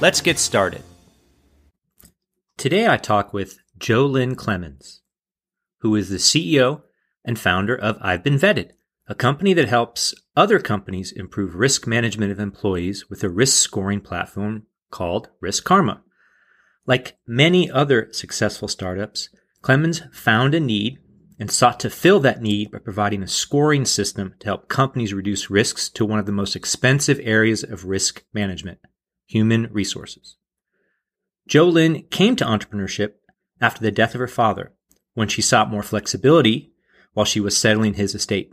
Let's get started. Today, I talk with Jo Lynn Clemens, who is the CEO and founder of I've Been Vetted, a company that helps other companies improve risk management of employees with a risk scoring platform called Risk Karma. Like many other successful startups, Clemens found a need and sought to fill that need by providing a scoring system to help companies reduce risks to one of the most expensive areas of risk management, human resources. Jo Lynn came to entrepreneurship after the death of her father when she sought more flexibility while she was settling his estate.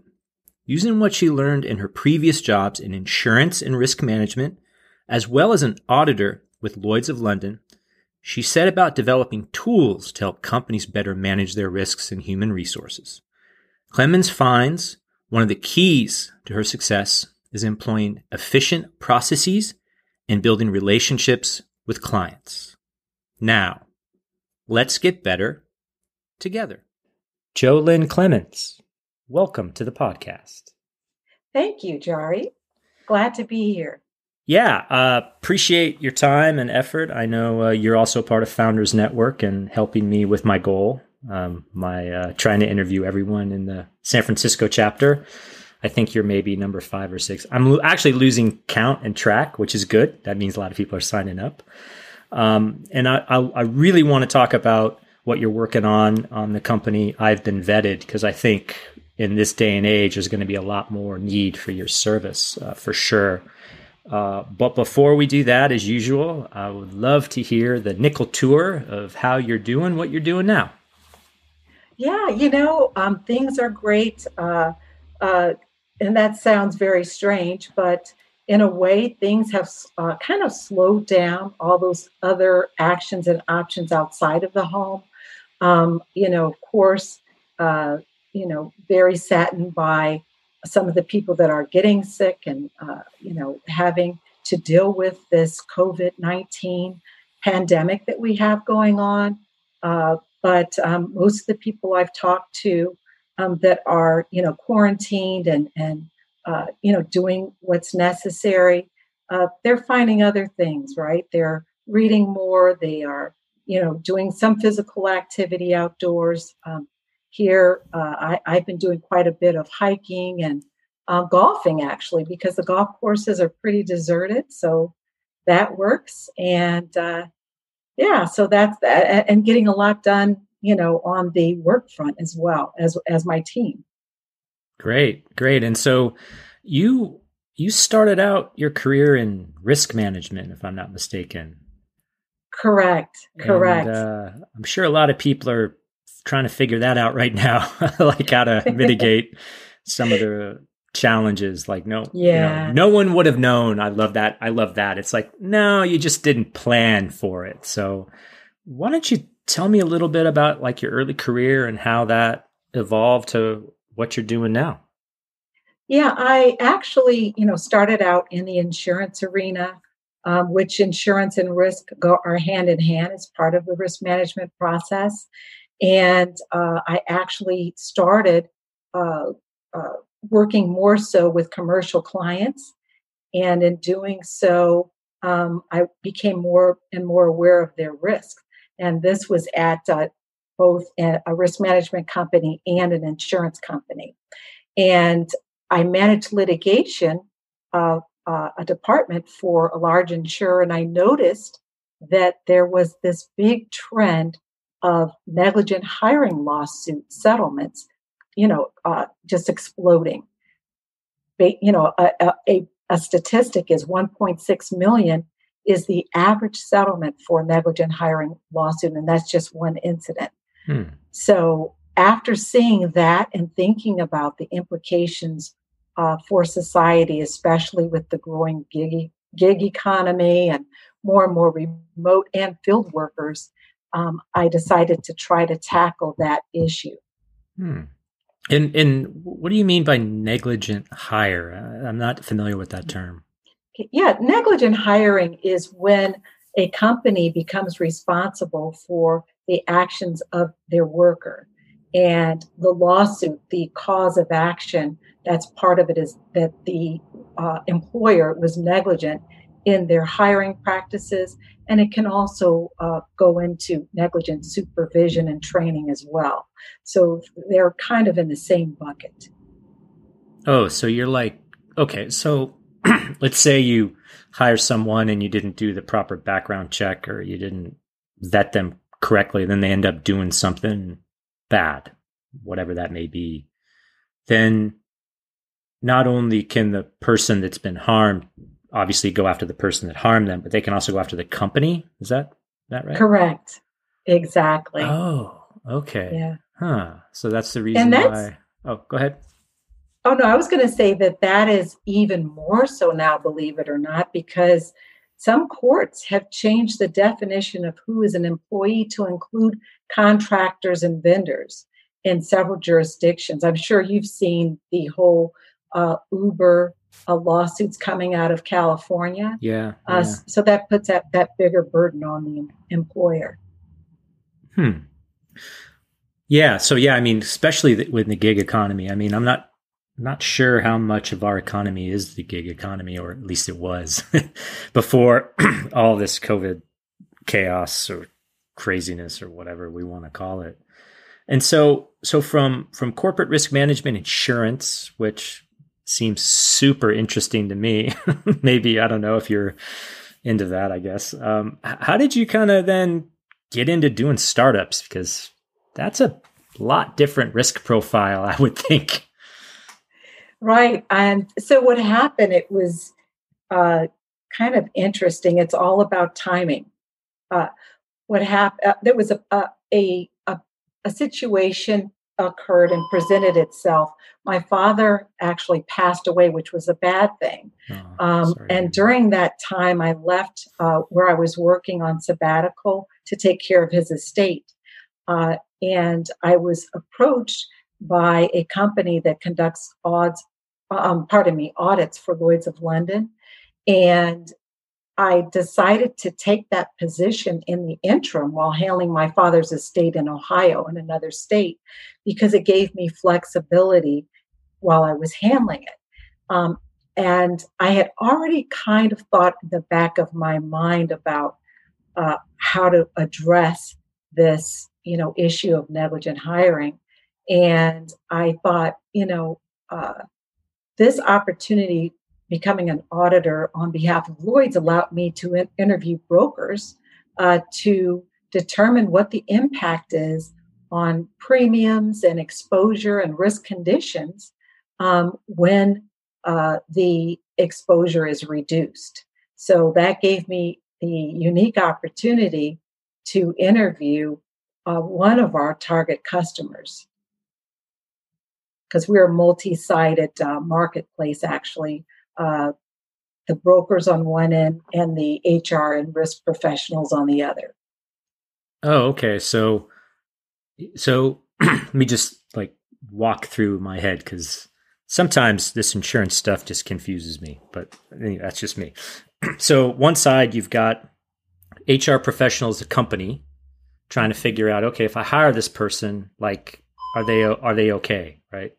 Using what she learned in her previous jobs in insurance and risk management, as well as an auditor with Lloyd's of London, she set about developing tools to help companies better manage their risks and human resources. Clemens finds one of the keys to her success is employing efficient processes and building relationships with clients. Now, let's get better together. Jo Lynn Clemens, welcome to the podcast. Thank you, Jari. Glad to be here yeah, uh, appreciate your time and effort. I know uh, you're also part of Founders Network and helping me with my goal, um, my uh, trying to interview everyone in the San Francisco chapter. I think you're maybe number five or six. I'm lo- actually losing count and track, which is good. That means a lot of people are signing up. Um, and I, I, I really want to talk about what you're working on on the company. I've been vetted because I think in this day and age, there's going to be a lot more need for your service uh, for sure. Uh, but before we do that, as usual, I would love to hear the nickel tour of how you're doing, what you're doing now. Yeah, you know, um, things are great. Uh, uh, and that sounds very strange, but in a way, things have uh, kind of slowed down all those other actions and options outside of the home. Um, you know, of course, uh, you know, very saddened by some of the people that are getting sick and uh, you know having to deal with this COVID nineteen pandemic that we have going on. Uh, but um, most of the people I've talked to um, that are you know quarantined and and uh, you know doing what's necessary, uh, they're finding other things. Right? They're reading more. They are you know doing some physical activity outdoors. Um, here, uh, I, have been doing quite a bit of hiking and uh, golfing actually because the golf courses are pretty deserted. So that works. And uh, yeah, so that's that. And getting a lot done, you know, on the work front as well as as my team. Great, great. And so you you started out your career in risk management, if I'm not mistaken. Correct. Correct. And, uh, I'm sure a lot of people are trying to figure that out right now, like how to mitigate some of the challenges. Like no, yeah, you know, no one would have known. I love that. I love that. It's like no, you just didn't plan for it. So why don't you tell me a little bit about like your early career and how that evolved to what you're doing now? Yeah, I actually, you know, started out in the insurance arena, um, which insurance and risk go are hand in hand as part of the risk management process. And uh, I actually started uh, uh, working more so with commercial clients. And in doing so, um, I became more and more aware of their risk. And this was at uh, both a risk management company and an insurance company. And I managed litigation, uh, uh, a department for a large insurer, and I noticed that there was this big trend of negligent hiring lawsuit settlements, you know, uh, just exploding. You know, a, a, a statistic is 1.6 million is the average settlement for negligent hiring lawsuit, and that's just one incident. Hmm. So after seeing that and thinking about the implications uh, for society, especially with the growing gig, gig economy and more and more remote and field workers, um, I decided to try to tackle that issue. Hmm. And and what do you mean by negligent hire? I'm not familiar with that term. Yeah, negligent hiring is when a company becomes responsible for the actions of their worker. And the lawsuit, the cause of action, that's part of it is that the uh, employer was negligent in their hiring practices and it can also uh, go into negligent supervision and training as well. So they're kind of in the same bucket. Oh, so you're like, okay, so let's say you hire someone and you didn't do the proper background check or you didn't vet them correctly, then they end up doing something bad, whatever that may be. Then not only can the person that's been harmed obviously go after the person that harmed them, but they can also go after the company. Is that that right? Correct. Exactly. Oh, okay. Yeah. Huh. So that's the reason why. Oh, go ahead. Oh no, I was going to say that that is even more so now, believe it or not, because some courts have changed the definition of who is an employee to include contractors and vendors in several jurisdictions. I'm sure you've seen the whole uh, Uber uh, lawsuits coming out of California. Yeah, uh, yeah. So that puts that, that bigger burden on the employer. Hmm. Yeah. So yeah, I mean, especially with the gig economy. I mean, I'm not not sure how much of our economy is the gig economy, or at least it was before all this COVID chaos or craziness or whatever we want to call it. And so, so from from corporate risk management insurance, which seems super interesting to me. Maybe I don't know if you're into that. I guess. Um, how did you kind of then get into doing startups? Because that's a lot different risk profile, I would think. Right, and so what happened? It was uh, kind of interesting. It's all about timing. Uh, what happened? Uh, there was a, a a a situation occurred and presented itself, my father actually passed away, which was a bad thing. Oh, um, and during that time, I left uh, where I was working on sabbatical to take care of his estate. Uh, and I was approached by a company that conducts odds, um, pardon me, audits for Lloyd's of London. And I decided to take that position in the interim while handling my father's estate in Ohio in another state because it gave me flexibility while I was handling it. Um, and I had already kind of thought in the back of my mind about uh, how to address this, you know, issue of negligent hiring. And I thought, you know, uh, this opportunity, becoming an auditor on behalf of Lloyd's, allowed me to in- interview brokers uh, to determine what the impact is on premiums and exposure and risk conditions um, when uh, the exposure is reduced. So that gave me the unique opportunity to interview uh, one of our target customers because we're a multi-sided uh, marketplace actually. Uh, the brokers on one end and the hr and risk professionals on the other. Oh okay. So so let me just like walk through my head because sometimes this insurance stuff just confuses me but anyway, that's just me. So one side you've got hr professionals a company trying to figure out okay if i hire this person like are they are they okay right?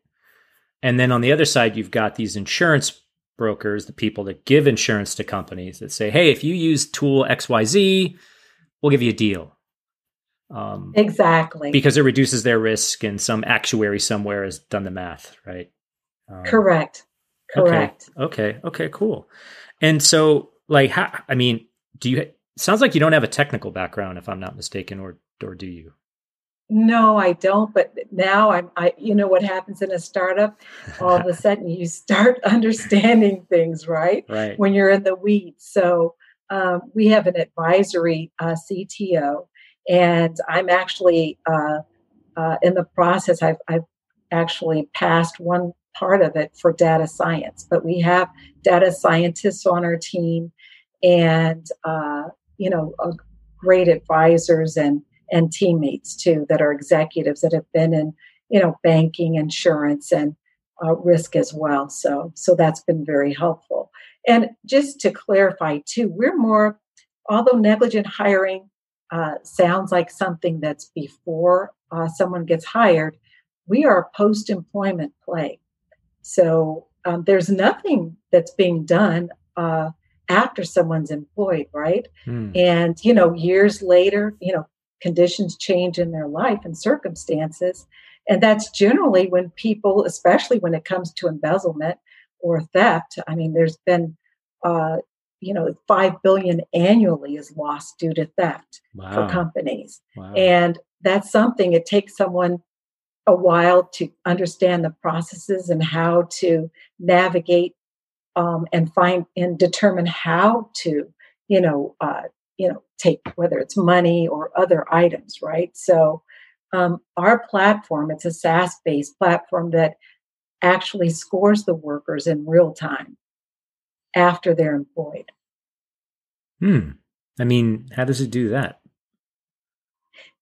And then on the other side you've got these insurance brokers the people that give insurance to companies that say hey if you use tool xyz we'll give you a deal. Um, exactly. because it reduces their risk and some actuary somewhere has done the math right? Um, correct. correct. Okay okay. Okay cool. And so like how, i mean do you sounds like you don't have a technical background if i'm not mistaken or or do you no i don't but now i'm i you know what happens in a startup? All of a sudden you start understanding things right? Right. When you're in the weeds. So um, we have an advisory uh, cto and I'm actually uh, uh, in the process. I've, I've actually passed one part of it for data science, but we have data scientists on our team, and uh, you know, great advisors and and teammates too that are executives that have been in you know banking, insurance, and uh, risk as well. So so that's been very helpful. And just to clarify too, we're more although negligent hiring uh, sounds like something that's before uh, someone gets hired, we are a post employment play. So um, there's nothing that's being done uh, after someone's employed, right? Hmm. And, you know, years later, you know, conditions change in their life and circumstances. And that's generally when people, especially when it comes to embezzlement or theft, I mean, there's been uh, you know, five billion annually is lost due to theft wow. for companies. Wow. And that's something it takes someone a while to understand the processes and how to navigate um, and find and determine how to, you know, uh, you know, take whether it's money or other items, right? So um, our platform, it's a SaaS-based platform that actually scores the workers in real time after they're employed. Hmm. I mean, how does it do that?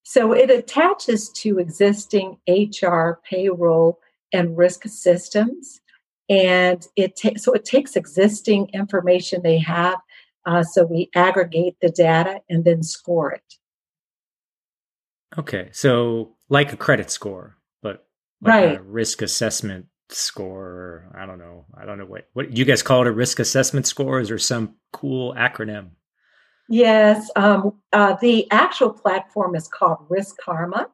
So it attaches to existing HR, payroll, and risk systems, and it ta- so it takes existing information they have. Uh, so we aggregate the data and then score it. Okay, so like a credit score, but like right. a risk assessment score. I don't know. I don't know what what you guys call it a risk assessment score. Is there some cool acronym? Yes, um, uh, the actual platform is called Risk Karma,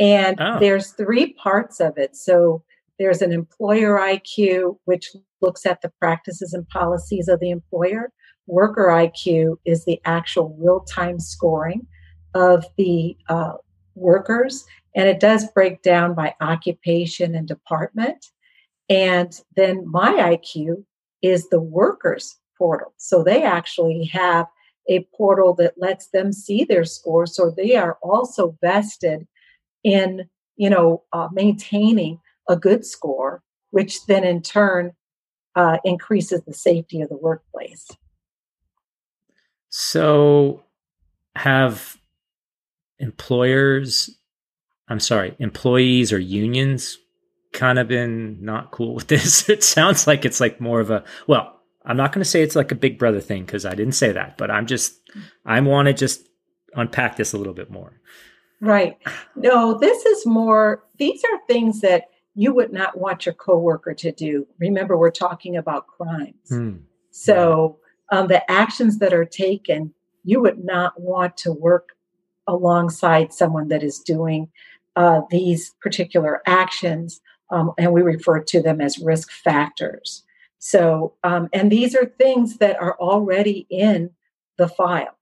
and oh. there's three parts of it. So there's an employer IQ, which looks at the practices and policies of the employer. Worker IQ is the actual real time scoring of the uh, workers, and it does break down by occupation and department. And then my IQ is the workers portal. So they actually have a portal that lets them see their score so they are also vested in you know uh, maintaining a good score which then in turn uh, increases the safety of the workplace so have employers i'm sorry employees or unions kind of been not cool with this it sounds like it's like more of a well I'm not going to say it's like a big brother thing because I didn't say that, but I'm just, I want to just unpack this a little bit more. Right. No, this is more, these are things that you would not want your coworker to do. Remember, we're talking about crimes. Hmm. So um, the actions that are taken, you would not want to work alongside someone that is doing uh, these particular actions um, and we refer to them as risk factors. So, um, and these are things that are already in the file.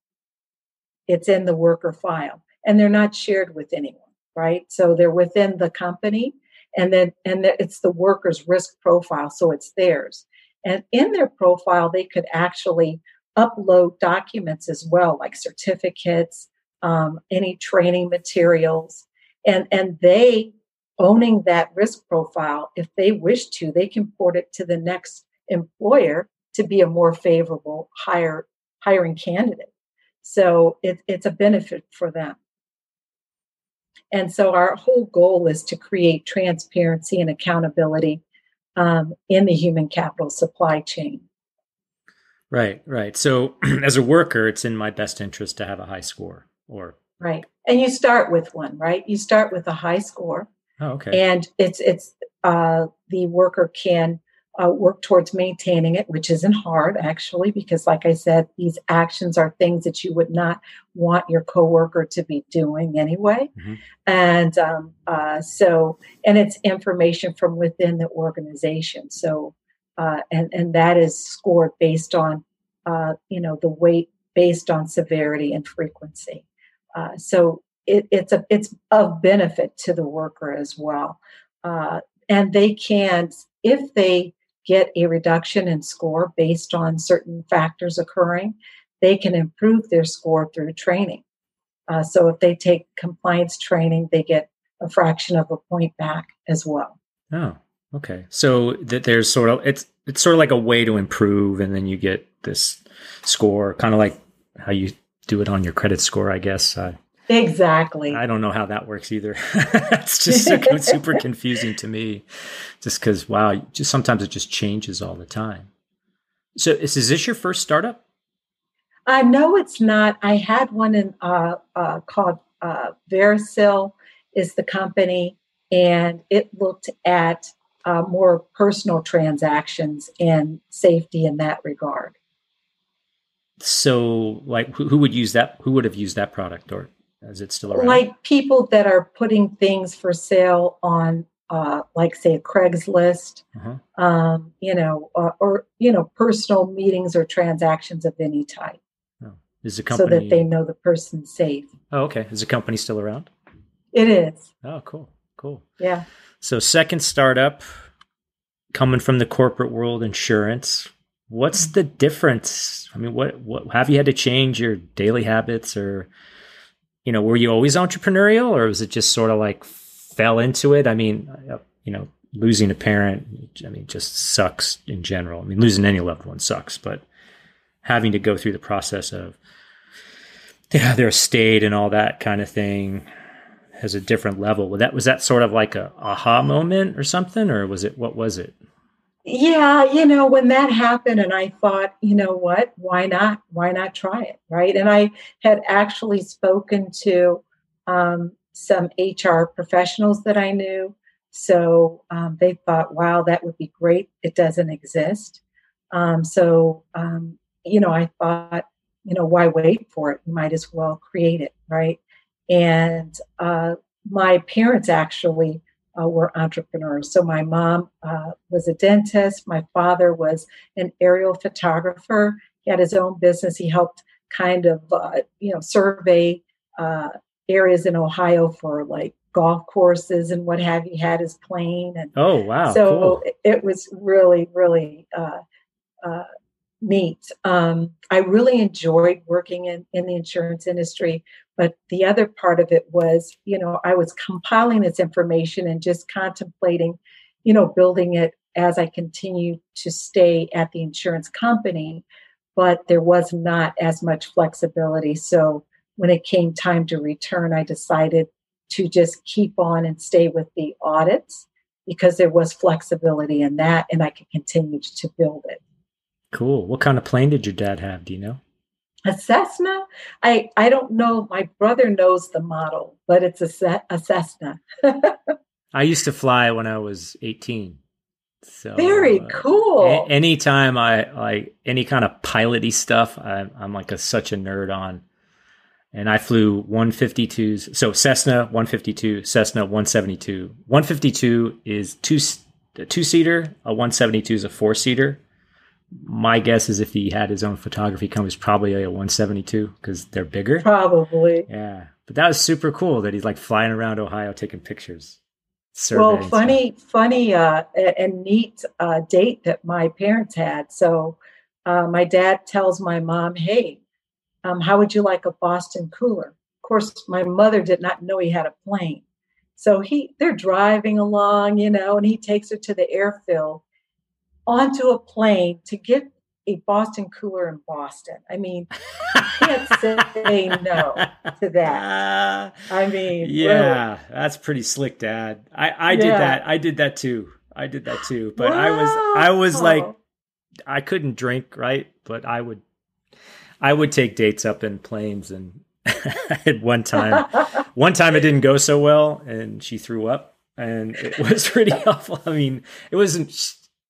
It's in the worker file, and they're not shared with anyone, right? So they're within the company, and then and it's the worker's risk profile, so it's theirs. And in their profile, they could actually upload documents as well, like certificates, um, any training materials, and and they owning that risk profile, if they wish to, they can port it to the next employer to be a more favorable hire hiring candidate. So it, it's a benefit for them. And so our whole goal is to create transparency and accountability um, in the human capital supply chain. Right, right. So as a worker, it's in my best interest to have a high score or right. And you start with one, right? You start with a high score. Oh, okay. And it's it's uh, the worker can uh, work towards maintaining it, which isn't hard actually, because like I said, these actions are things that you would not want your coworker to be doing anyway. Mm-hmm. And um, uh, so, and it's information from within the organization. So, uh, and and that is scored based on, uh, you know, the weight based on severity and frequency. Uh, so it, it's a it's of benefit to the worker as well. Uh, and they can, if they get a reduction in score based on certain factors occurring, they can improve their score through training. Uh, so if they take compliance training, they get a fraction of a point back as well. Oh, okay. So that there's sort of it's it's sort of like a way to improve, and then you get this score, kind of like how you do it on your credit score, I guess. Uh, Exactly. I don't know how that works either. it's just so, super confusing to me, just because wow, just sometimes it just changes all the time. So, is, is this your first startup? Uh, no, it's not. I had one in uh, uh, called uh, Verisil, is the company, and it looked at uh, more personal transactions and safety in that regard. So, like, who, who would use that? Who would have used that product, or is it still around? Like people that are putting things for sale on, uh, like say a Craigslist, uh-huh. um, you know, or, or, you know, personal meetings or transactions of any type. Oh. Is the company so that they know the person's safe? Oh, okay. Is the company still around? It is. Oh, cool, cool. Yeah. So second startup, coming from the corporate world, insurance. What's the difference? I mean, what what have you had to change your daily habits or you know, were you always entrepreneurial or was it just sort of like fell into it? I mean, uh, you know, losing a parent, I mean, just sucks in general. I mean, losing any loved one sucks, but having to go through the process of yeah, their estate and all that kind of thing has a different level. Was that was that sort of like a aha moment or something, or was it what was it? Yeah you know when that happened and i thought you know what? Why not? Why not try it? Right? And i had actually spoken to um, some hr professionals that i knew. So um, they thought wow that would be great. It doesn't exist. Um, so um, you know i thought you know why wait for it? You might as well create it. Right? And uh, my parents actually uh, were entrepreneurs. So my mom uh, was a dentist. My father was an aerial photographer. He had his own business. He helped kind of uh, you know survey uh, areas in Ohio for like golf courses and what have you. He had his plane and oh wow, so cool. it was really really uh. Um, I really enjoyed working in, in the insurance industry. But the other part of it was, you know, I was compiling this information and just contemplating, you know, building it as I continued to stay at the insurance company. But there was not as much flexibility. So when it came time to return, I decided to just keep on and stay with the audits because there was flexibility in that and I could continue to build it. Cool. What kind of plane did your dad have? Do you know? A Cessna? I, I don't know. My brother knows the model, but it's a, a Cessna. I used to fly when I was 18. So very uh, cool. A- anytime I like any kind of piloty stuff, I, I'm like a, such a nerd on. and I flew 152s. So Cessna 152, Cessna 172. 152 is two a two seater. A 172 is a four seater. My guess is if he had his own photography company, it's probably a 172 because they're bigger. Probably. Yeah, but that was super cool that he's like flying around Ohio taking pictures. Well, funny, stuff. funny, uh, and neat uh, date that my parents had. So, uh, my dad tells my mom, "Hey, um, how would you like a Boston cooler?" Of course, my mother did not know he had a plane. So he they're driving along, you know, and he takes her to the airfield onto a plane to get a Boston cooler in Boston. I mean, can't say no to that. I mean, yeah, really. that's pretty slick, Dad. I I did that. I did that too. I did that too. But wow. I was I was like, I couldn't drink, right? But I would I would take dates up in planes and at one time. one time it didn't go so well, and she threw up, and it was pretty awful. I mean, it wasn't.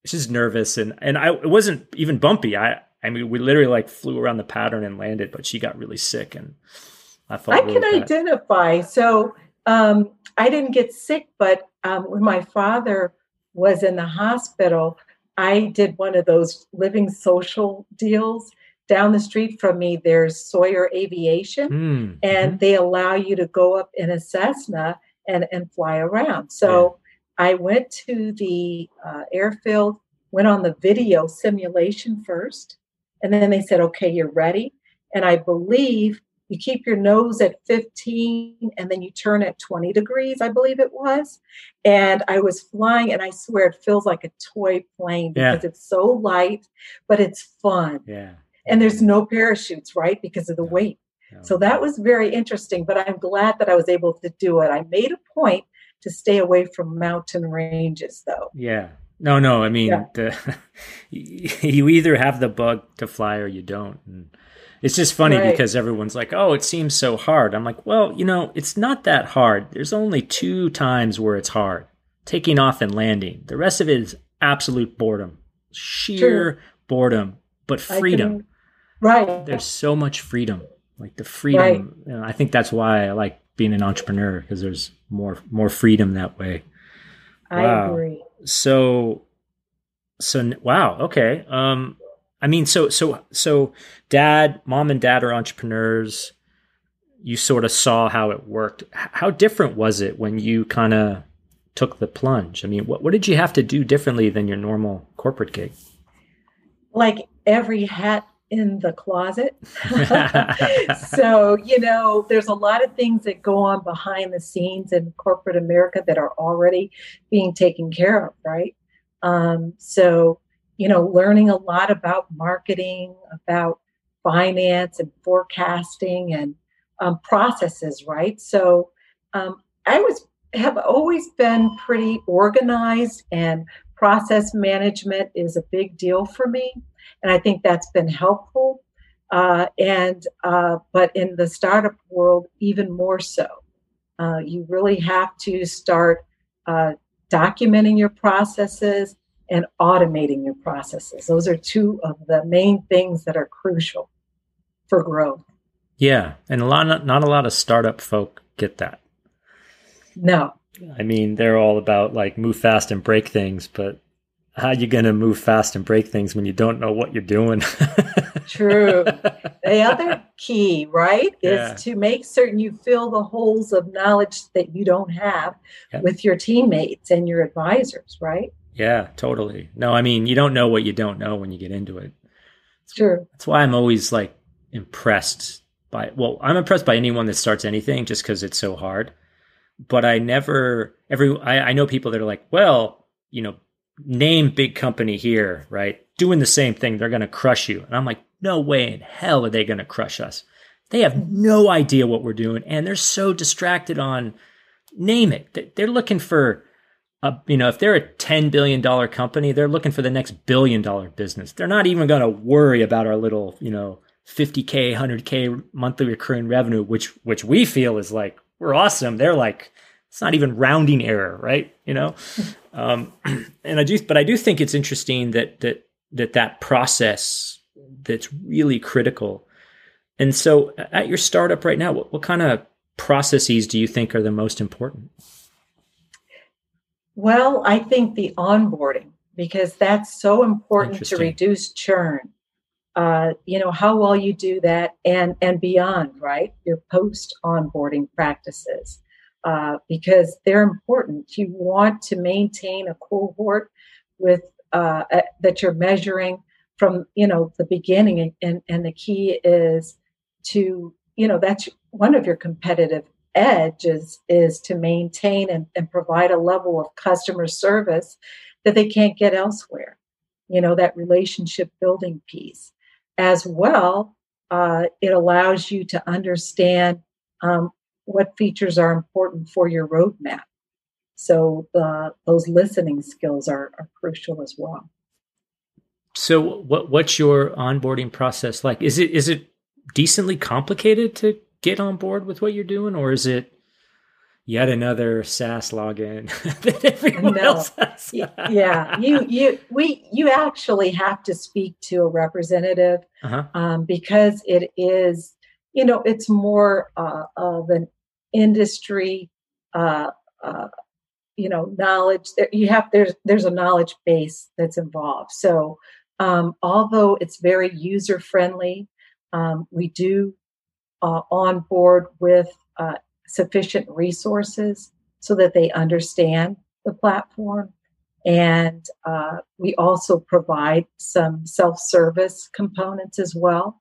She's nervous, and and I it wasn't even bumpy. I I mean, we literally like flew around the pattern and landed, but she got really sick, and I felt. I really can bad. identify. So um, I didn't get sick, but um, when my father was in the hospital, I did one of those LivingSocial deals down the street from me, there's Sawyer Aviation, mm. and mm-hmm. they allow you to go up in a Cessna and, and fly around. So. I went to the uh, airfield, went on the video simulation first, and then they said, okay, you're ready. And I believe you keep your nose at 15 and then you turn at 20 degrees, I believe it was. And I was flying, and I swear it feels like a toy plane because yeah. it's so light, but it's fun. Yeah and there's no parachutes, right? Because of the weight. So that was very interesting, but I'm glad that I was able to do it. I made a point to stay away from mountain ranges though. Yeah. No, no. I mean, yeah. the, you either have the bug to fly or you don't. And it's just funny right. because everyone's like, "Oh, it seems so hard." I'm like, "Well, you know, it's not that hard. There's only two times where it's hard: taking off and landing. The rest of it is absolute boredom, sheer True. boredom, but freedom. Right. There's so much freedom. Like the freedom. Right. You know, I think that's why I like being an entrepreneur because there's more more freedom that way. I wow. agree. So so wow, okay. Um I mean so so so dad, mom and dad are entrepreneurs. You sort of saw how it worked. How different was it when you kind of took the plunge? I mean, what what did you have to do differently than your normal corporate gig? Like every hat in the closet. so, you know, there's a lot of things that go on behind the scenes in corporate America that are already being taken care of, right? Um, so, you know, learning a lot about marketing, about finance and forecasting and um, processes, right? So, um, I was have always been pretty organized and process management is a big deal for me and I think that's been helpful. Uh, and uh, but in the startup world, even more so. Uh, you really have to start uh, documenting your processes and automating your processes. Those are two of the main things that are crucial for growth. Yeah, and a lot, of, not a lot of startup folk get that. No, I mean they're all about like move fast and break things, but how are you going to move fast and break things when you don't know what you're doing? True. The other key, right, yeah. is to make certain you fill the holes of knowledge that you don't have with your teammates and your advisors, right? Yeah, totally. No, I mean, you don't know what you don't know when you get into it. True. That's why I'm always like impressed by, well, I'm impressed by anyone that starts anything just because it's so hard. But I never, every, I, I know people that are like, well, you know, name big company here, right? Doing the same thing, they're going to crush you. And I'm like, no way in hell are they going to crush us. They have no idea what we're doing, and they're so distracted on name it. They're looking for a, you know, if they're a $10 billion company, they're looking for the next billion dollar business. They're not even going to worry about our little, you know, 50K, 100K monthly recurring revenue, which, which we feel is like, we're awesome. They're like, it's not even rounding error, right? You know, um, and I do, but I do think it's interesting that that that that process that's really critical. And so, at your startup right now, what, what kind of processes do you think are the most important? Well, I think the onboarding, because that's so important to reduce churn. Uh, you know how well you do that, and and beyond, right? Your post onboarding practices, uh, because they're important. You want to maintain a cohort with uh, that you're measuring from you know the beginning, and, and and the key is to you know that's one of your competitive edge is is to maintain and, and provide a level of customer service that they can't get elsewhere you know that relationship building piece as well uh, it allows you to understand um, what features are important for your roadmap so the, those listening skills are, are crucial as well so what what's your onboarding process like is it is it decently complicated to get on board with what you're doing, or is it yet another SaaS login that everyone no. else has? yeah, you you we you actually have to speak to a representative uh-huh. um, because it is you know it's more uh, of an industry. Uh, uh, you know knowledge that you have there's there's a knowledge base that's involved so um, although it's very user friendly um, we do uh, on board with uh, sufficient resources so that they understand the platform. And uh, we also provide some self service components as well.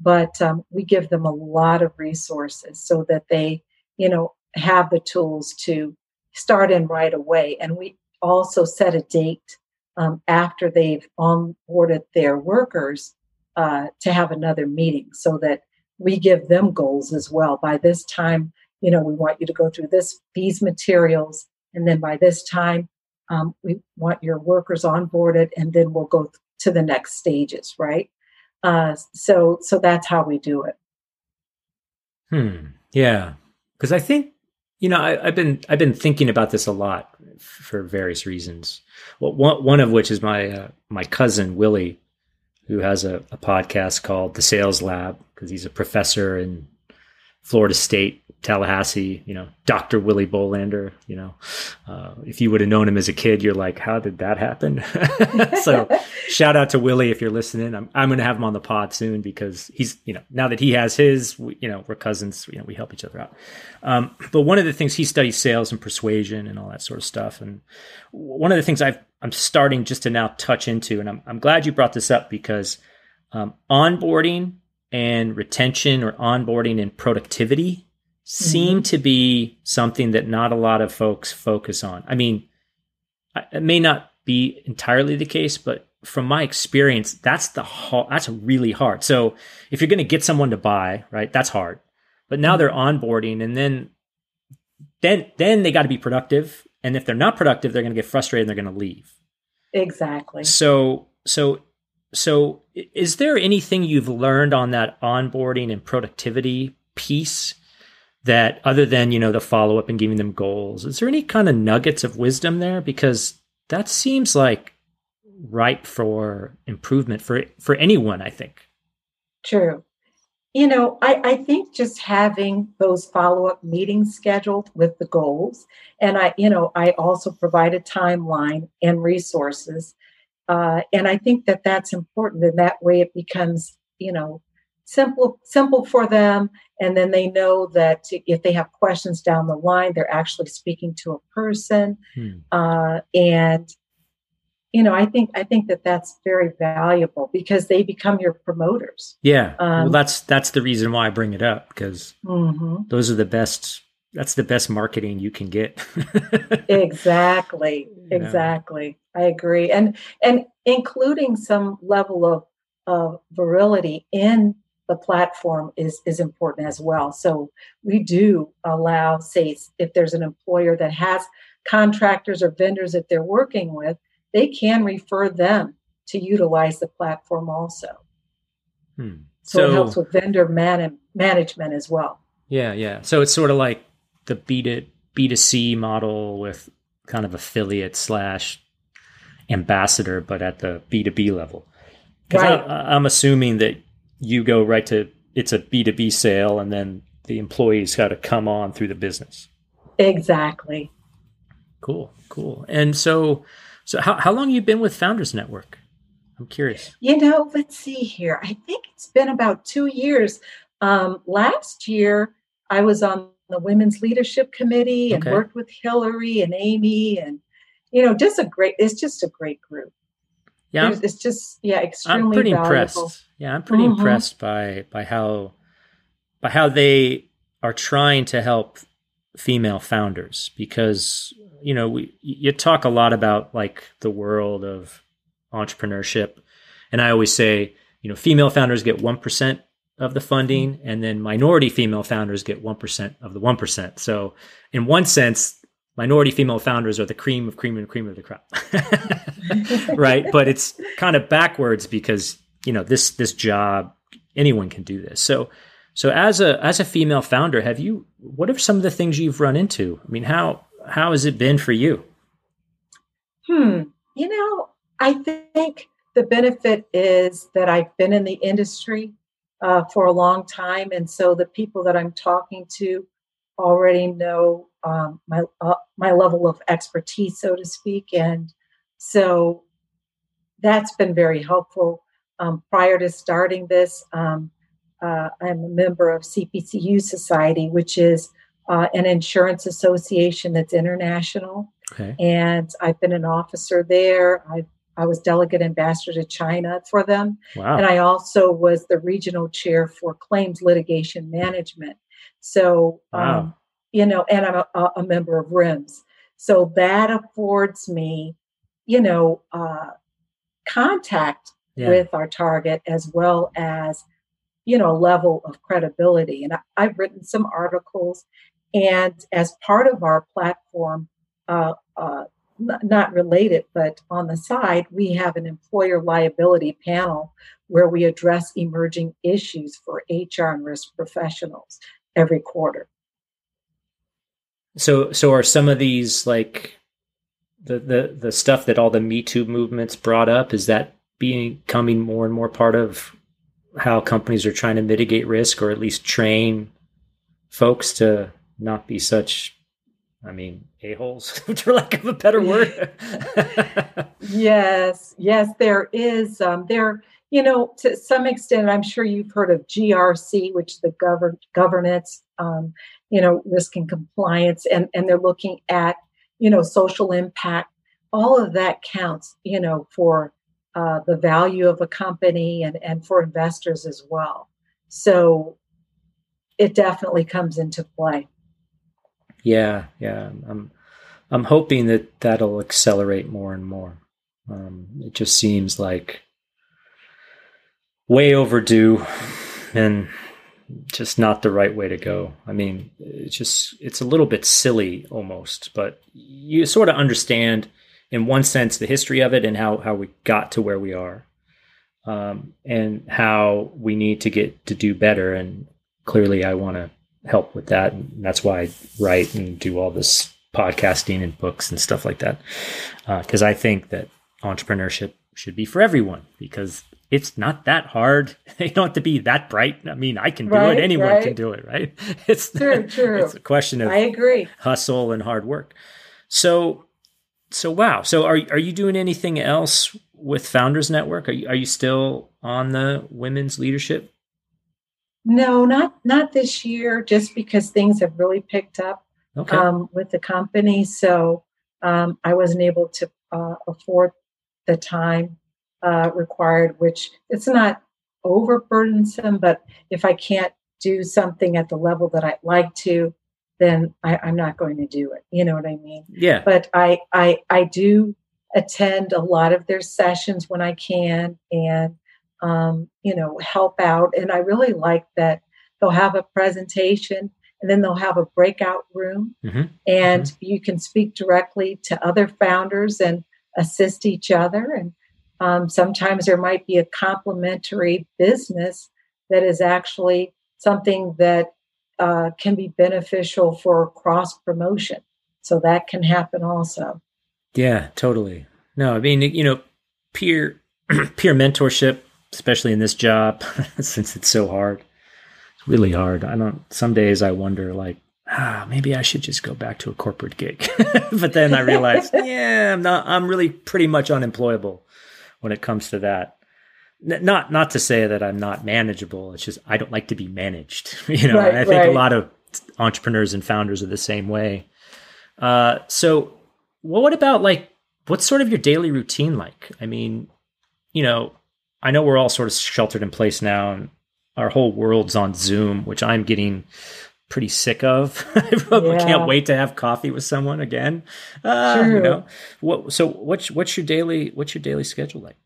But um, we give them a lot of resources so that they, you know, have the tools to start in right away. And we also set a date um, after they've onboarded their workers uh, to have another meeting so that we give them goals as well. By this time, you know, we want you to go through this these materials, and then by this time, um, we want your workers onboarded, and then we'll go to the next stages, right? Uh, so, so that's how we do it. Hmm. Yeah, because I think you know I, have been I've been thinking about this a lot for various reasons. Well, one one of which is my uh, my cousin Willie who has a, a podcast called The Sales Lab because he's a professor in Florida State, Tallahassee, you know, Dr. Willie Bolander, you know, uh, if you would have known him as a kid, you're like, how did that happen? so shout out to Willie if you're listening. I'm, I'm going to have him on the pod soon because he's, you know, now that he has his, we, you know, we're cousins, you know, we help each other out. Um, but one of the things he studies sales and persuasion and all that sort of stuff. And one of the things I've, I'm starting just to now touch into, and I'm, I'm glad you brought this up because um, onboarding and retention or onboarding and productivity seem mm-hmm. to be something that not a lot of folks focus on. I mean, it may not be entirely the case, but from my experience, that's the that's really hard. So if you're going to get someone to buy, right, that's hard. But now mm-hmm. they're onboarding, and then then then they got to be productive. And if they're not productive, they're going to get frustrated and they're going to leave. Exactly. So so so, is there anything you've learned on that onboarding and productivity piece that, other than you know the follow up and giving them goals, is there any kind of nuggets of wisdom there? Because that seems like ripe for improvement for for anyone. I think. True. You know, I, I think just having those follow up meetings scheduled with the goals, and I, you know, I also provide a timeline and resources uh, and I think that that's important. And that way it becomes, you know, simple, simple for them. And then they know that if they have questions down the line, they're actually speaking to a person. Hmm. Uh, and, you know, I think, I think that that's very valuable because they become your promoters. Yeah. Um, well, that's, that's the reason why I bring it up because mm-hmm. those are the best that's the best marketing you can get. exactly. Exactly. I agree. And and including some level of of virality in the platform is is important as well. So we do allow, say, if there's an employer that has contractors or vendors that they're working with, they can refer them to utilize the platform also. Hmm. So, so, it helps with vendor man- management as well. Yeah, yeah. So it's sort of like the B to B to C model with kind of affiliate slash ambassador, but at the B to B level. Because right. I'm assuming that you go right to it's a B2B sale and then the employees got to come on through the business. Exactly. Cool, cool. And so, so how, how long you been with Founders Network? I'm curious. You know, let's see here. I think it's been about two years. Um, last year, I was on the Women's Leadership Committee and Okay. worked with Hillary and Amy, and you know, just a great. It's just a great group. Yeah, I'm, It's- just yeah, I'm pretty valuable. impressed. Yeah, I'm pretty Mhm. impressed by by how by how they are trying to help female founders because you know we you talk a lot about like the world of entrepreneurship and I always say you know female founders get 1% of the funding and then minority female founders get 1% of the 1%. So in one sense minority female founders are the cream of cream and cream of the crop. right? But it's kind of backwards because, you know, this this job anyone can do this. So so as a as a female founder, have you what are some of the things you've run into? I mean, how how has it been for you? Hmm. You know, I think the benefit is that I've been in the industry uh, for a long time, and so the people that I'm talking to already know um, my uh, my level of expertise, so to speak, and so that's been very helpful. Um, prior to starting this, um, uh, I'm a member of CPCU Society, which is uh, an insurance association that's international Okay. and I've been an officer there. I I was delegate ambassador to China for them, Wow. and I also was the regional chair for claims litigation management. So, Wow. um, you know, and I'm a, a member of RIMS. So that affords me, you know, uh, contact yeah. with our target as well as you know a level of credibility and I, i've written some articles and as part of our platform uh, uh, not related but on the side we have an employer liability panel where we address emerging issues for hr and risk professionals every quarter So so are some of these like the the the stuff that all the Me Too movements brought up is that becoming more and more part of how companies are trying to mitigate risk or at least train folks to not be such I mean a-holes for lack of a better word. Yes, yes, there is. Um, there, you know, to some extent, I'm sure you've heard of GRC, which the govern governance, um, you know, risk and compliance, and and they're looking at, you know, social impact. All of that counts, you know, for uh, the value of a company and and for investors as well. So, it definitely comes into play. Yeah, yeah. I'm I'm hoping that that'll accelerate more and more. Um, it just seems like way overdue and just not the right way to go. I mean, it's just it's a little bit silly almost, but you sort of understand in one sense the history of it and how how we got to where we are. Um, and how we need to get to do better and clearly I want to help with that. And that's why I write and do all this podcasting and books and stuff like that. Because I think that entrepreneurship should be for everyone because it's not that hard. You don't have to be that bright. I mean, I can do Right, it. Anyone can do it, right? It's True, true. It's a question of I agree. hustle and hard work. So, so wow. So, are are you doing anything else with Founders Network? Are you are you still on the women's leadership? No, not not this year, just because things have really picked up. Okay. um, with the company. So um, I wasn't able to uh, afford the time uh, required, which it's not overburdensome, but if I can't do something at the level that I'd like to, then I, I'm not going to do it. You know what I mean? yeah. But I, I, I do attend a lot of their sessions when I can and, um, you know, help out. And I really like that they'll have a presentation and then they'll have a breakout room Mhm. and you can speak directly to other founders and assist each other. And um, sometimes there might be a complementary business that is actually something that uh, can be beneficial for cross promotion. So that can happen also. Yeah, totally. No, I mean, you know, peer peer mentorship, especially in this job, since it's so hard. It's really hard. I don't. Some days I wonder, like, ah, maybe I should just go back to a corporate gig. but then I realize, yeah, I'm not. I'm really pretty much unemployable when it comes to that. N- not not to say that I'm not manageable. It's just I don't like to be managed. You know, Right, I think right. a lot of entrepreneurs and founders are the same way. Uh, so, well, what about like what's sort of your daily routine like? I mean, you know, I know we're all sort of sheltered in place now, and our whole world's on Zoom, which I'm getting pretty sick of. I Yeah. can't wait to have coffee with someone again. Uh, you know, what? So, what's what's your daily what's your daily schedule like?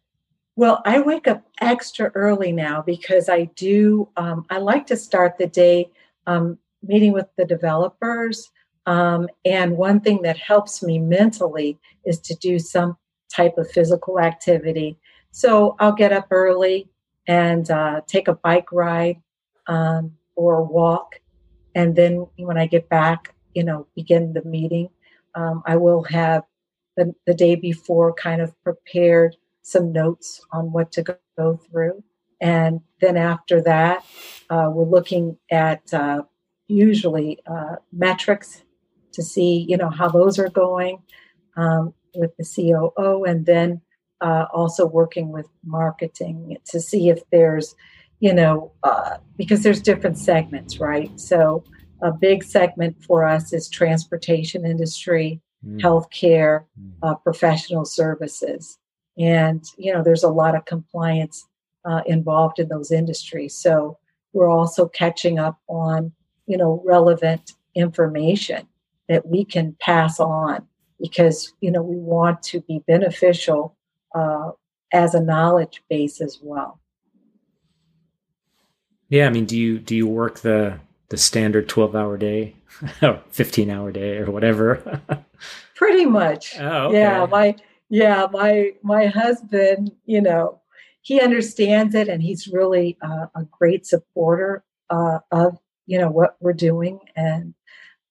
Well, I wake up extra early now because I do, um, I like to start the day um, meeting with the developers. Um, and one thing that helps me mentally is to do some type of physical activity. So I'll get up early and uh, take a bike ride um, or walk. And then when I get back, you know, begin the meeting, um, I will have the, the day before kind of prepared some notes on what to go, through. And then after that, uh, we're looking at uh, usually uh, metrics to see, you know, how those are going um, with the COO, and then uh, also working with marketing to see if there's, you know, uh, because there's different segments, right? So a big segment for us is transportation industry, Mm. healthcare, Mm. uh, professional services. And, you know, there's a lot of compliance uh, involved in those industries. So we're also catching up on, you know, relevant information that we can pass on because, you know, we want to be beneficial uh, as a knowledge base as well. Yeah, I mean, do you do you work the the standard twelve hour day, or fifteen hour day, or whatever? Pretty much. Oh, okay. Yeah, my yeah, my my husband, you know, he understands it, and he's really uh, a great supporter uh, of you know what we're doing, and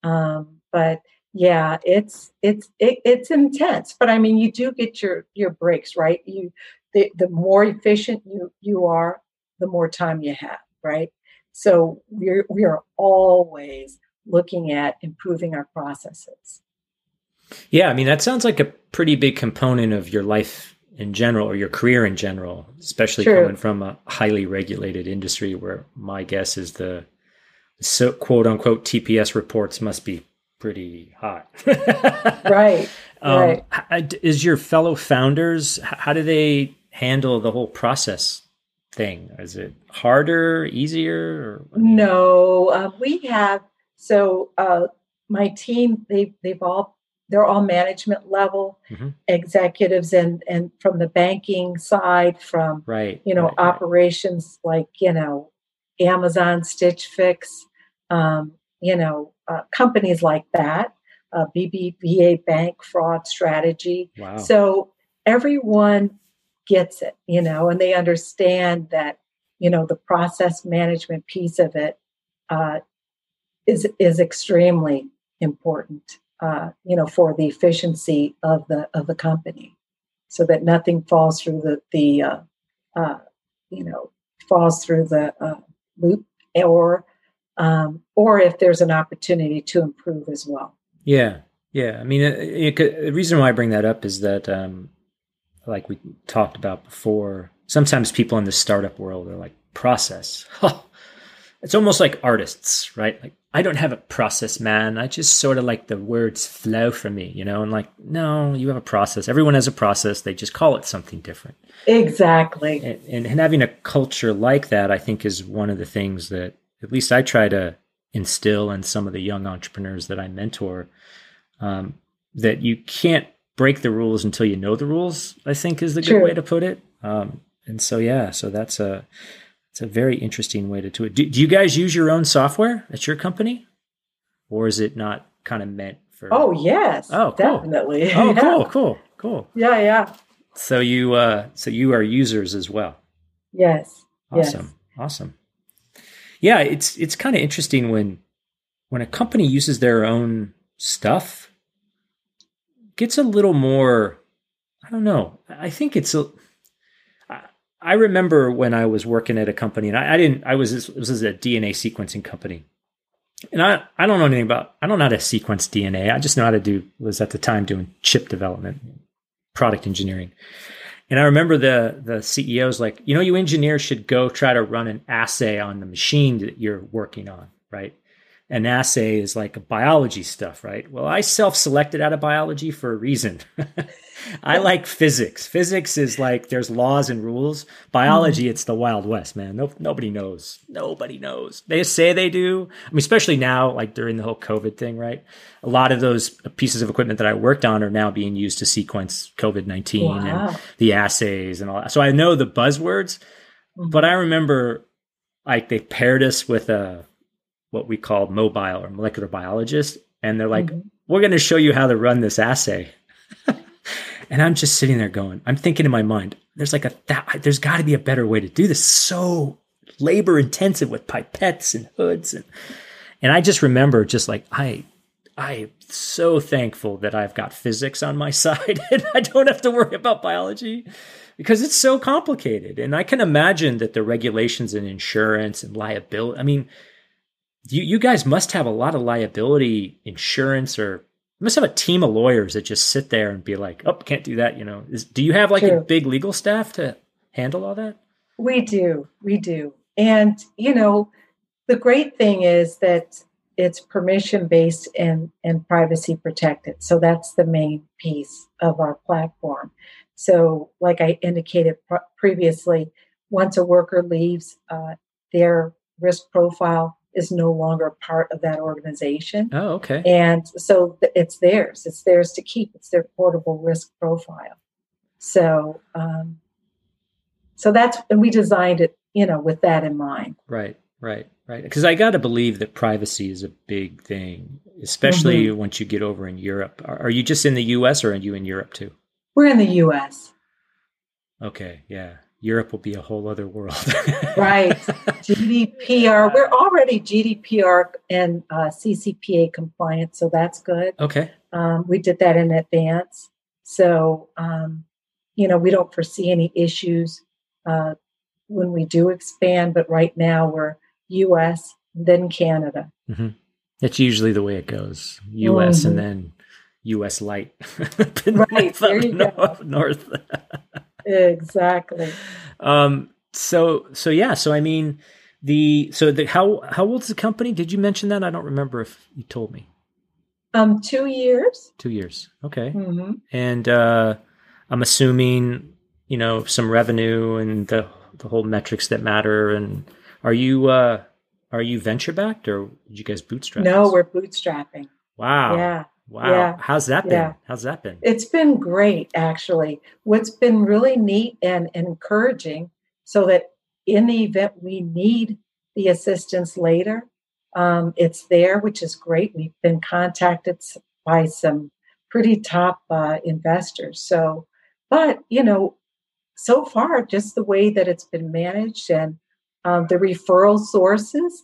um, but yeah, it's it's it, it's intense. But I mean, you do get your your breaks, right? You the the more efficient you you are, the more time you have, right? So we're we are always looking at improving our processes. Yeah, I mean that sounds like a pretty big component of your life in general or your career in general, especially True. coming from a highly regulated industry where my guess is the so quote unquote TPS reports must be pretty hot. Right. Um, right. Is your fellow founders how do they handle the whole process thing? Is it harder, easier? Or, No, uh, we have. So uh, my team, they they've all they're all management level Mhm. executives, and and from the banking side, from Right. you know right, right. operations like you know Amazon, Stitch Fix, um, you know uh, companies like that, uh, BBVA Bank fraud strategy. Wow. So everyone gets it, you know, and they understand that, you know, the process management piece of it uh, is is extremely important, uh, you know, for the efficiency of the of the company, so that nothing falls through the the uh, uh, you know falls through the uh, loop, or um, or if there's an opportunity to improve as well. Yeah, yeah. I mean, it, it, could- the reason why I bring that up is that, um, like we talked about before, sometimes people in the startup world are like process. it's almost like artists, right? Like I don't have a process, man. I just sort of like the words flow from me, you know. And like, no, you have a process. Everyone has a process. They just call it something different. Exactly. And, and, and having a culture like that, I think, is one of the things that at least I try to instill in some of the young entrepreneurs that I mentor. Um, that you can't break the rules until you know the rules. I think is the good way to put it. Um, and so yeah, so that's a it's a very interesting way to do it. Do, do you guys use your own software at your company, or is it not kind of meant for? Oh yes. Oh, cool. definitely. oh, Yeah. cool, cool, cool. Yeah, yeah. So you uh, so you are users as well. Yes. Awesome. Awesome. Yeah, it's it's kind of interesting when when a company uses their own stuff gets a little more I don't know. I think it's a I remember when I was working at a company, and I, I didn't. I was this, was a DNA sequencing company, and I I don't know anything about. I don't know how to sequence DNA. I just know how to do. Was at the time doing chip development, product engineering, and I remember the the CEO's like, you know, you engineers should go try to run an assay on the machine that you're working on, right? An assay is like biology stuff, right? Well, I self selected out of biology for a reason. I like physics. Physics is like there's laws and rules. Biology, mm. it's the Wild West, man. No, nobody knows. Nobody knows. They say they do. I mean, especially now, like during the whole COVID thing, right? A lot of those pieces of equipment that I worked on are now being used to sequence COVID 19 wow. and the assays and all that. So I know the buzzwords, mm. but I remember like they paired us with a what we call mobile or molecular biologist. And they're like, mm-hmm. we're going to show you how to run this assay. and I'm just sitting there going, I'm thinking in my mind, there's like a, that, there's got to be a better way to do this. So labor intensive with pipettes and hoods. And, and I just remember just like, I, I'm so thankful that I've got physics on my side and I don't have to worry about biology because it's so complicated. And I can imagine that the regulations and insurance and liability, I mean, you you guys must have a lot of liability insurance or must have a team of lawyers that just sit there and be like, "Oh, can't do that." You know, Is, do you have like True. a big legal staff to handle all that? We do, we do, and you know, the great thing is that it's permission based and and privacy protected. So that's the main piece of our platform. So, like I indicated previously, once a worker leaves, uh, their risk profile is no longer part of that organization. Oh, okay. And so it's theirs. It's theirs to keep. It's their portable risk profile. So, um, so that's and we designed it, you know, with that in mind. Right, right, right. Because I got to believe that privacy is a big thing, especially mm-hmm. once you get over in Europe. Are, are you just in the U.S. or are you in Europe too? We're in the U.S. Okay, yeah. Europe will be a whole other world. right. GDPR. We're already GDPR and uh, CCPA compliant, so that's good. Okay. Um, we did that in advance. So, um, you know, we don't foresee any issues uh, when we do expand, but right now we're US, then Canada. Mm-hmm. That's usually the way it goes US mm-hmm. and then US light. right. There you go. North exactly. Um, so so yeah, so I mean the so the how how old's the company? Did you mention that? I don't remember if you told me. Um, two years. Two years. Okay. Mm-hmm. And uh, I'm assuming you know some revenue and the the whole metrics that matter. And are you uh, are you venture backed or did you guys bootstrap? No, this? we're bootstrapping. Wow. Yeah. Wow. Yeah. How's that been? Yeah. How's that been? It's been great, actually. What's been really neat and, encouraging so that in the event we need the assistance later, um, it's there, which is great. We've been contacted by some pretty top uh, investors. So, but, you know, so far, just the way that it's been managed and um, the referral sources,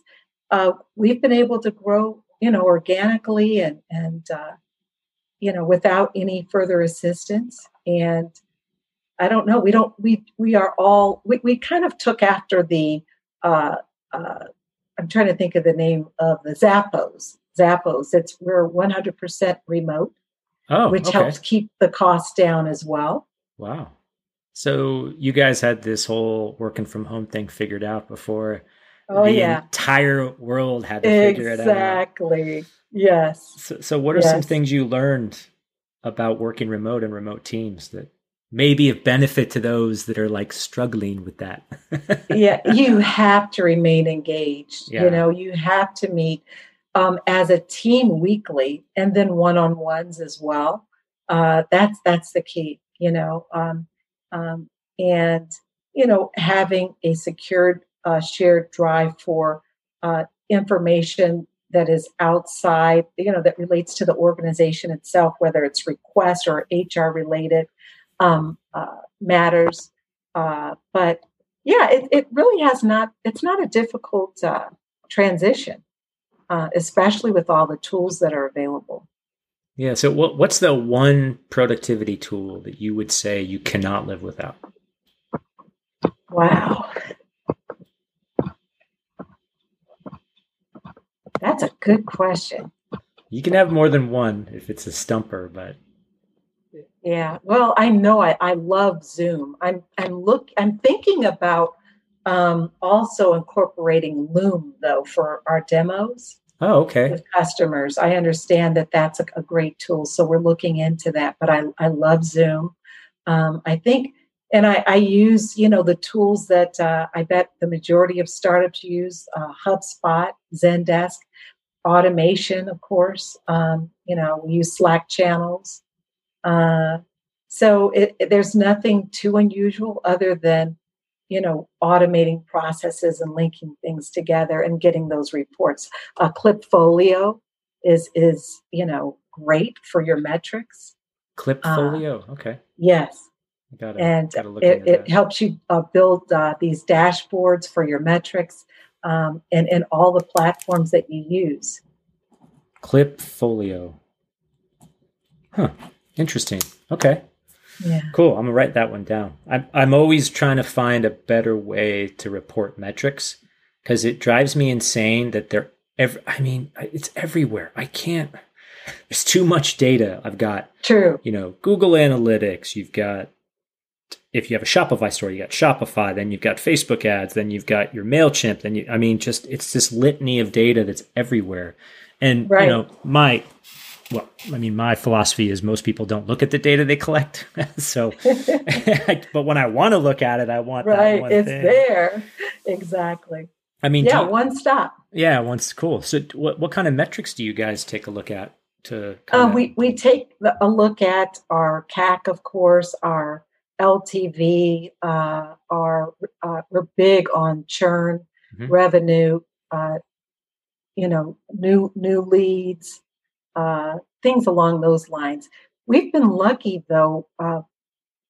uh, we've been able to grow you know, organically and and uh, you know without any further assistance. And I don't know. We don't. We we are all. We we kind of took after the. Uh, uh, I'm trying to think of the name of the Zappos. Zappos. It's we're 100% remote, oh, which okay. helps keep the cost down as well. Wow. So you guys had this whole working from home thing figured out before Oh the yeah. entire world had to figure it out. Exactly. Yes. So, so what are yes. some things you learned about working remote and remote teams that maybe of benefit to those that are like struggling with that? yeah, you have to remain engaged. Yeah. You know, you have to meet um, as a team weekly and then one-on-ones as well. Uh, that's that's the key. You know, um, um, and you know, having a secured uh, shared drive for uh, information that is outside, you know, that relates to the organization itself, whether it's requests or HR related um, uh, matters. Uh, but yeah, it, it, really has not, it's not a difficult uh, transition, uh, especially with all the tools that are available. Yeah. So, what, what's the one productivity tool that you would say you cannot live without? Wow. That's a good question. You can have more than one if it's a stumper, but Yeah. Well, I know I, I love Zoom. I'm I'm look I'm thinking about um, also incorporating Loom though for our demos oh, okay. with customers. I understand that that's a, a great tool, so we're looking into that. But I I love Zoom. Um, I think, and I, I use you know the tools that uh, I bet the majority of startups use: uh, HubSpot, ZenDesk, automation, of course. Um, you know, we use Slack channels. Uh, so it, it- there's nothing too unusual other than you know automating processes and linking things together and getting those reports. A Klipfolio is is you know great for your metrics. Klipfolio. okay. Yes, Gotta, and gotta look it, it helps you uh, build uh, these dashboards for your metrics um, and and all the platforms that you use. Klipfolio. Huh. Interesting. Okay. Yeah. Cool. I'm gonna write that one down. I'm I'm always trying to find a better way to report metrics because it drives me insane that they're every. I mean, it's everywhere. I can't. There's too much data. I've got True. you know Google Analytics. You've got if you have a Shopify store, you got Shopify. Then you've got Facebook ads. Then you've got your Mailchimp. Then you. I mean, just it's this litany of data that's everywhere. And Right. you know my well, I mean, my philosophy is most people don't look at the data they collect. so, but when I want to look at it, I want that right. one It's thing. there. Exactly. I mean, Yeah. you- One stop. yeah, once cool. So, what what kind of metrics do you guys take a look at to? Uh, we we take a look at our CAC, of course, our LTV. Uh, our uh, we're big on churn, Mhm. revenue. Uh, you know, new new leads, uh, things along those lines. We've been lucky though. Uh,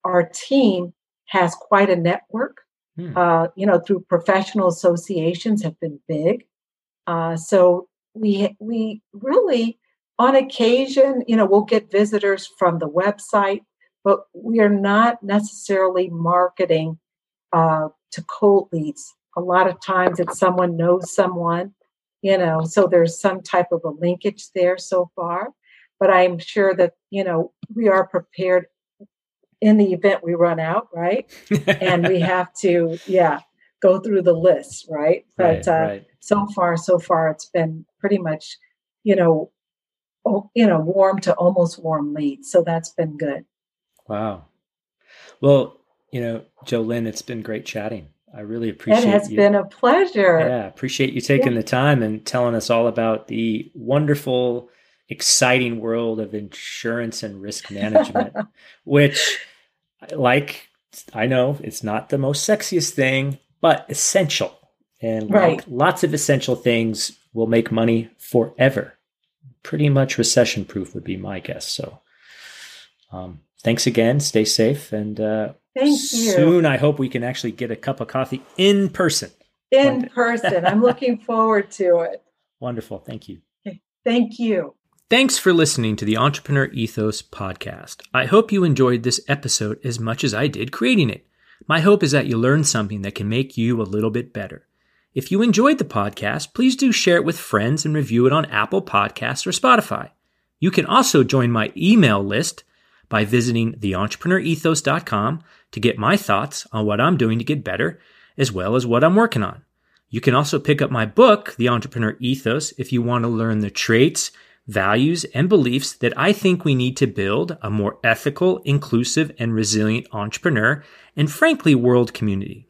our team has quite a network. Uh, you know, through professional associations have been big. Uh, so we we really on occasion, you know, we'll get visitors from the website, but we are not necessarily marketing uh, to cold leads. A lot of times it's someone knows someone, you know, so there's some type of a linkage there so far. But I'm sure that, you know, we are prepared in the event we run out, right? And we have to, yeah, go through the list, right? But right, uh, right. so far, so far, it's been pretty much, you know, oh, you know, warm to almost warm leads. So that's been good. Wow. Well, you know, Jo Lynn, it's been great chatting. I really appreciate it It has you. been a pleasure. Yeah, appreciate you taking the time and telling us all about the wonderful, exciting world of insurance and risk management, which, like, I know it's not the most sexiest thing, but essential. And like Right. lots of essential things will make money forever. Pretty much recession proof would be my guess. So, um, thanks again. Stay safe. And uh, Thank you. soon, I hope we can actually get a cup of coffee in person. In person. I'm looking forward to it. Wonderful. Thank you. Thank you. Thanks for listening to the Entrepreneur Ethos podcast. I hope you enjoyed this episode as much as I did creating it. My hope is that you learned something that can make you a little bit better. If you enjoyed the podcast, please do share it with friends and review it on Apple Podcasts or Spotify. You can also join my email list by visiting theentrepreneur.ethos.com to get my thoughts on what I'm doing to get better, as well as what I'm working on. You can also pick up my book, The Entrepreneur Ethos, if you want to learn the traits, values, and beliefs that I think we need to build a more ethical, inclusive, and resilient entrepreneur and frankly, world community.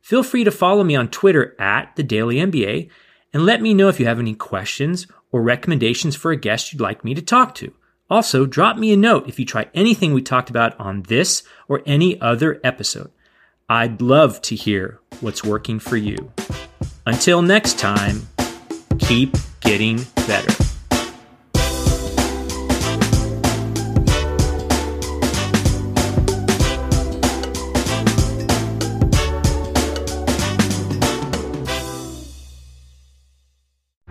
Feel free to follow me on Twitter at the Daily MBA and let me know if you have any questions or recommendations for a guest you'd like me to talk to. Also, drop me a note if you try anything we talked about on this or any other episode. I'd love to hear what's working for you. Until next time, keep getting better.